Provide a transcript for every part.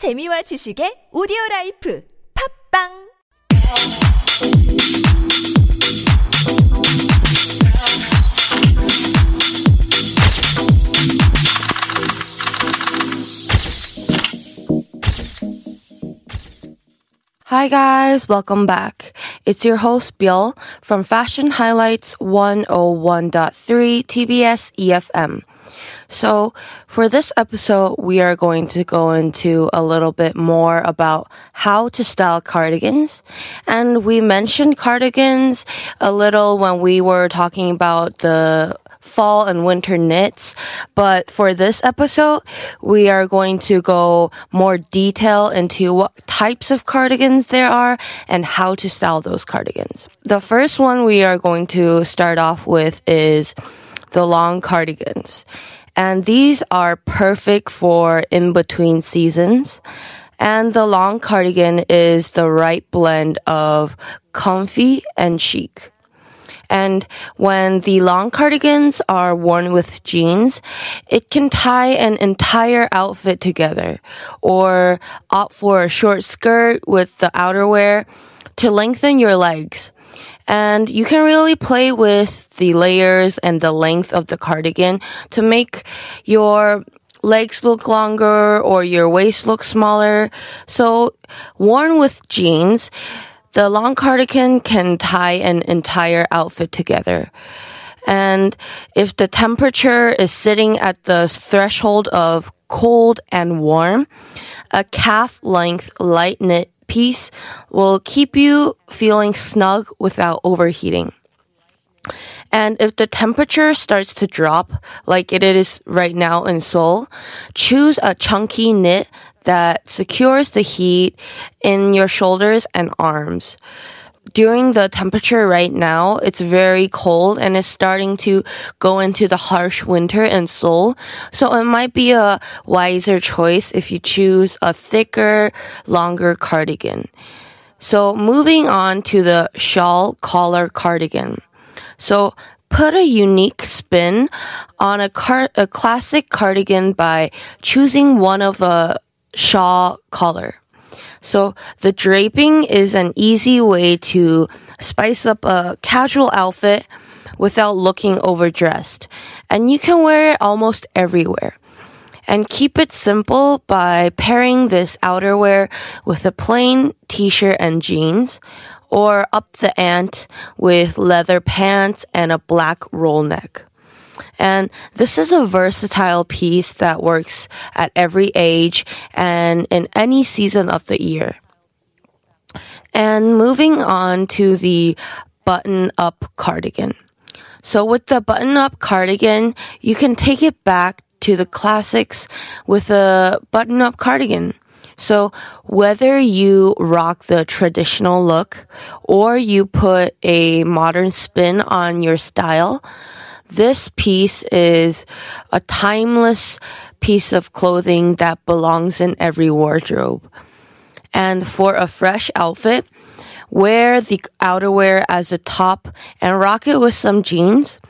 재미와 지식의 오디오 라이프 팝빵 Hi guys, welcome back. It's your host Bill from Fashion Highlights 101.3 TBS EFM. So, for this episode, we are going to go into a little bit more about how to style cardigans. And we mentioned cardigans a little when we were talking about the fall and winter knits. But for this episode, we are going to go more detail into what types of cardigans there are and how to style those cardigans. The first one we are going to start off with is the long cardigans. And these are perfect for in between seasons. And the long cardigan is the right blend of comfy and chic. And when the long cardigans are worn with jeans, it can tie an entire outfit together or opt for a short skirt with the outerwear to lengthen your legs. And you can really play with the layers and the length of the cardigan to make your legs look longer or your waist look smaller. So worn with jeans, the long cardigan can tie an entire outfit together. And if the temperature is sitting at the threshold of cold and warm, a calf length light knit piece will keep you feeling snug without overheating. And if the temperature starts to drop, like it is right now in Seoul, choose a chunky knit that secures the heat in your shoulders and arms. During the temperature right now, it's very cold and it's starting to go into the harsh winter in Seoul. So it might be a wiser choice if you choose a thicker, longer cardigan. So moving on to the shawl collar cardigan. So put a unique spin on a car- a classic cardigan by choosing one of a shawl collar. So the draping is an easy way to spice up a casual outfit without looking overdressed. And you can wear it almost everywhere. And keep it simple by pairing this outerwear with a plain t-shirt and jeans or up the ant with leather pants and a black roll neck. And this is a versatile piece that works at every age and in any season of the year. And moving on to the button up cardigan. So with the button up cardigan, you can take it back to the classics with a button up cardigan. So whether you rock the traditional look or you put a modern spin on your style, this piece is a timeless piece of clothing that belongs in every wardrobe. And for a fresh outfit, wear the outerwear as a top and rock it with some jeans.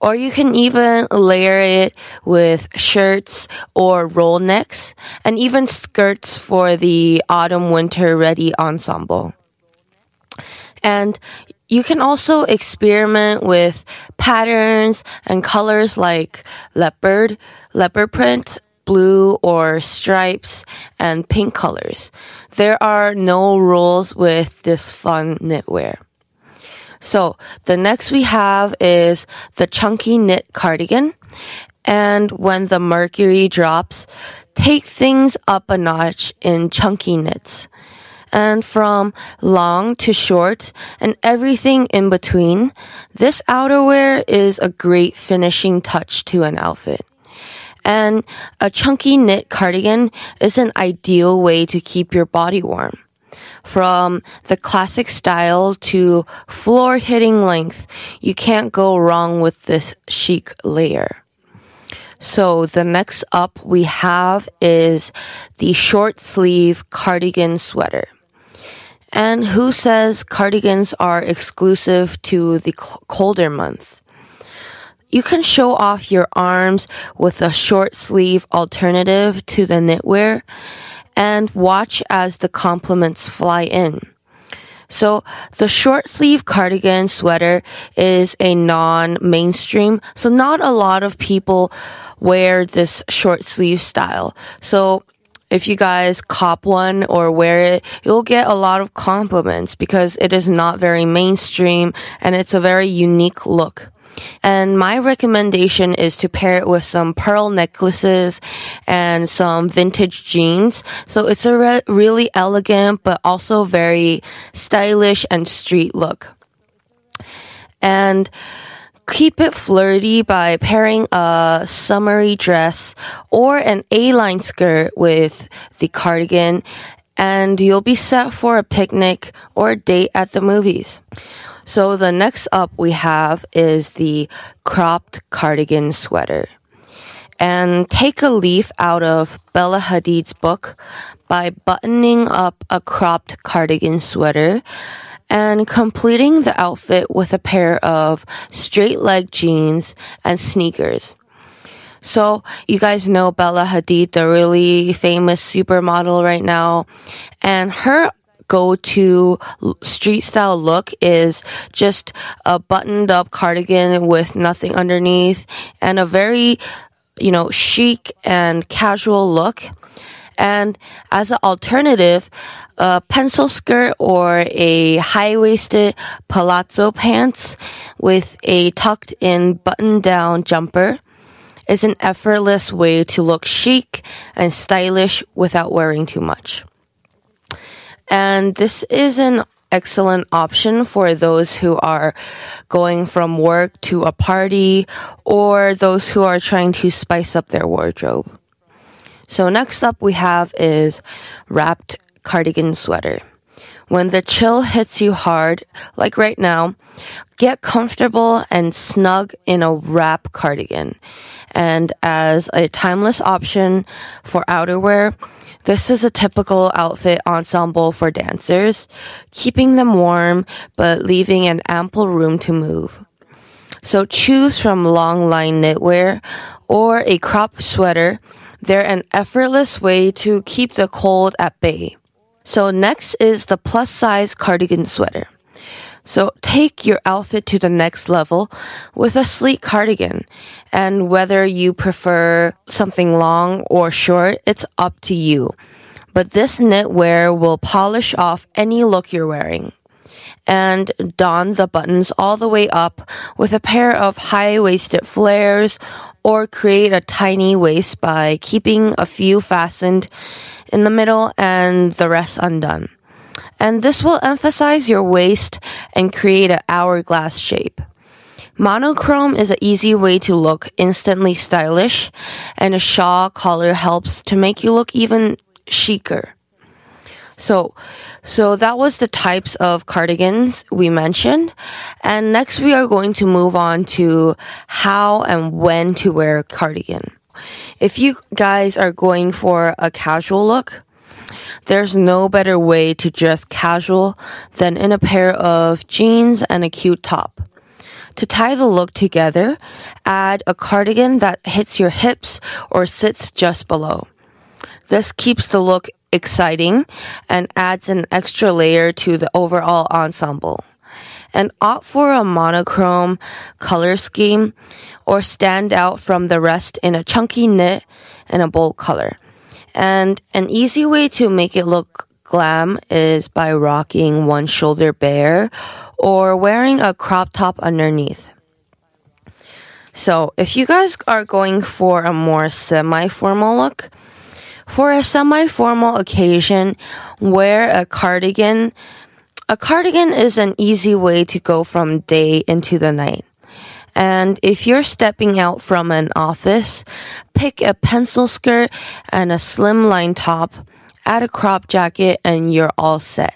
Or you can even layer it with shirts or roll necks and even skirts for the autumn winter ready ensemble. And you can also experiment with patterns and colors like leopard, leopard print, blue or stripes, and pink colors. There are no rules with this fun knitwear. So the next we have is the chunky knit cardigan. And when the mercury drops, take things up a notch in chunky knits and from long to short and everything in between, this outerwear is a great finishing touch to an outfit. And a chunky knit cardigan is an ideal way to keep your body warm. From the classic style to floor hitting length, you can't go wrong with this chic layer. So the next up we have is the short sleeve cardigan sweater. And who says cardigans are exclusive to the colder months? You can show off your arms with a short sleeve alternative to the knitwear. and watch as the compliments fly in. So the short sleeve cardigan sweater is a non-mainstream, so not a lot of people wear this short sleeve style. So if you guys cop one or wear it, you'll get a lot of compliments because it is not very mainstream and it's a very unique look. And my recommendation is to pair it with some pearl necklaces and some vintage jeans. So it's a re- really elegant, but also very stylish and street look. And keep it flirty by pairing a summery dress or an A-line skirt with the cardigan and you'll be set for a picnic or a date at the movies. So the next up we have is the cropped cardigan sweater. And take a leaf out of Bella Hadid's book by buttoning up a cropped cardigan sweater and completing the outfit with a pair of straight leg jeans and sneakers. So you guys know Bella Hadid, the really famous supermodel right now, and her go-to street style look is just a buttoned up cardigan with nothing underneath and a very, you know, chic and casual look. And as an alternative, a pencil skirt or a high-waisted palazzo pants with a tucked in button-down jumper is an effortless way to look chic and stylish without wearing too much. And this is an excellent option for those who are going from work to a party or those who are trying to spice up their wardrobe. So next up we have is wrapped cardigan sweater. When the chill hits you hard, like right now, get comfortable and snug in a wrap cardigan. And as a timeless option for outerwear, this is a typical outfit ensemble for dancers, keeping them warm but leaving an ample room to move. So choose from long line knitwear or a crop sweater. They're an effortless way to keep the cold at bay. So next is the plus size cardigan sweater. So take your outfit to the next level with a sleek cardigan. And whether you prefer something long or short, it's up to you. But this knitwear will polish off any look you're wearing. And don the buttons all the way up with a pair of high-waisted flares or create a tiny waist by keeping a few fastened in the middle and the rest undone and this will emphasize your waist and create an hourglass shape. Monochrome is an easy way to look instantly stylish, and a shawl collar helps to make you look even chicer. So, so that was the types of cardigans we mentioned. And next we are going to move on to how and when to wear a cardigan. If you guys are going for a casual look, there's no better way to dress casual than in a pair of jeans and a cute top. To tie the look together, add a cardigan that hits your hips or sits just below. This keeps the look exciting and adds an extra layer to the overall ensemble. And opt for a monochrome color scheme or stand out from the rest in a chunky knit and a bold color. And an easy way to make it look glam is by rocking one shoulder bare or wearing a crop top underneath. So, if you guys are going for a more semi formal look, for a semi formal occasion, wear a cardigan. A cardigan is an easy way to go from day into the night. And if you're stepping out from an office, pick a pencil skirt and a slimline top, add a crop jacket, and you're all set.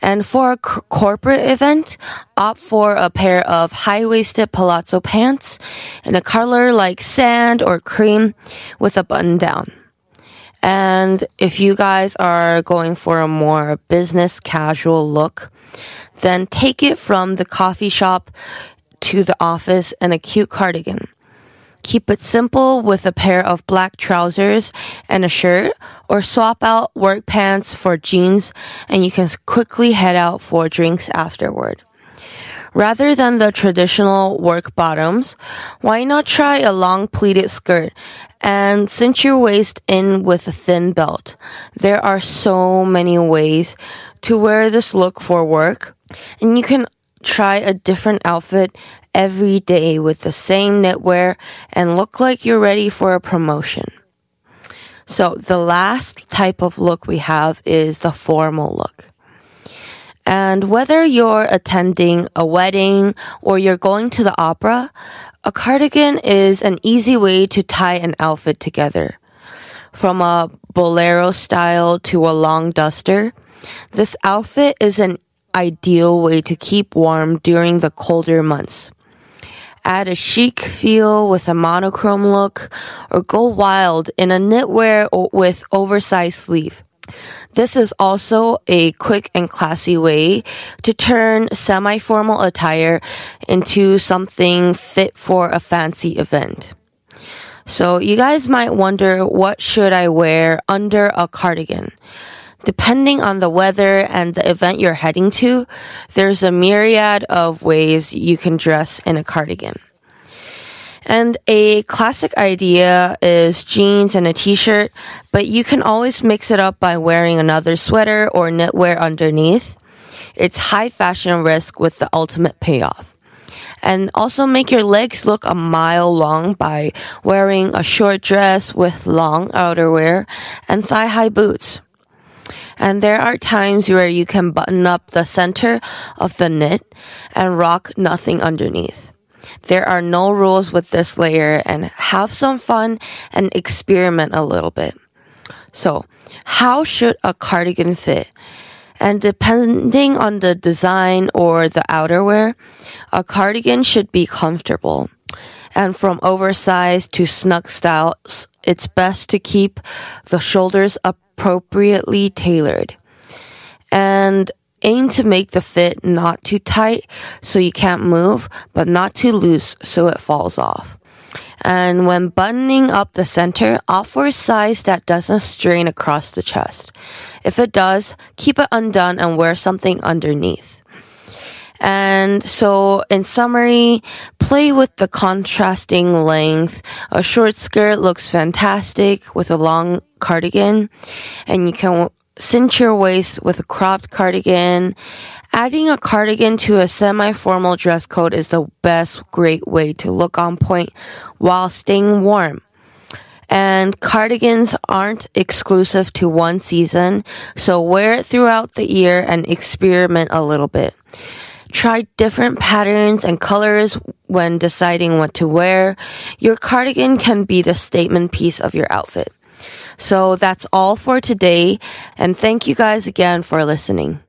And for a c- corporate event, opt for a pair of high-waisted palazzo pants in a color like sand or cream with a button down. And if you guys are going for a more business casual look, then take it from the coffee shop to the office and a cute cardigan. Keep it simple with a pair of black trousers and a shirt, or swap out work pants for jeans, and you can quickly head out for drinks afterward. Rather than the traditional work bottoms, why not try a long pleated skirt and cinch your waist in with a thin belt? There are so many ways to wear this look for work, and you can try a different outfit every day with the same knitwear and look like you're ready for a promotion. So the last type of look we have is the formal look. And whether you're attending a wedding or you're going to the opera, a cardigan is an easy way to tie an outfit together. From a bolero style to a long duster, this outfit is an ideal way to keep warm during the colder months. Add a chic feel with a monochrome look or go wild in a knitwear with oversized sleeve. This is also a quick and classy way to turn semi-formal attire into something fit for a fancy event. So you guys might wonder what should I wear under a cardigan? Depending on the weather and the event you're heading to, there's a myriad of ways you can dress in a cardigan. And a classic idea is jeans and a t-shirt, but you can always mix it up by wearing another sweater or knitwear underneath. It's high fashion risk with the ultimate payoff. And also make your legs look a mile long by wearing a short dress with long outerwear and thigh high boots. And there are times where you can button up the center of the knit and rock nothing underneath. There are no rules with this layer and have some fun and experiment a little bit. So, how should a cardigan fit? And depending on the design or the outerwear, a cardigan should be comfortable. And from oversized to snug styles, it's best to keep the shoulders appropriately tailored. And Aim to make the fit not too tight so you can't move, but not too loose so it falls off. And when buttoning up the center, opt for a size that doesn't strain across the chest. If it does, keep it undone and wear something underneath. And so, in summary, play with the contrasting length. A short skirt looks fantastic with a long cardigan, and you can cinch your waist with a cropped cardigan. Adding a cardigan to a semi-formal dress code is the best great way to look on point while staying warm. And cardigans aren't exclusive to one season, so wear it throughout the year and experiment a little bit. Try different patterns and colors when deciding what to wear. Your cardigan can be the statement piece of your outfit. So that's all for today. And thank you guys again for listening.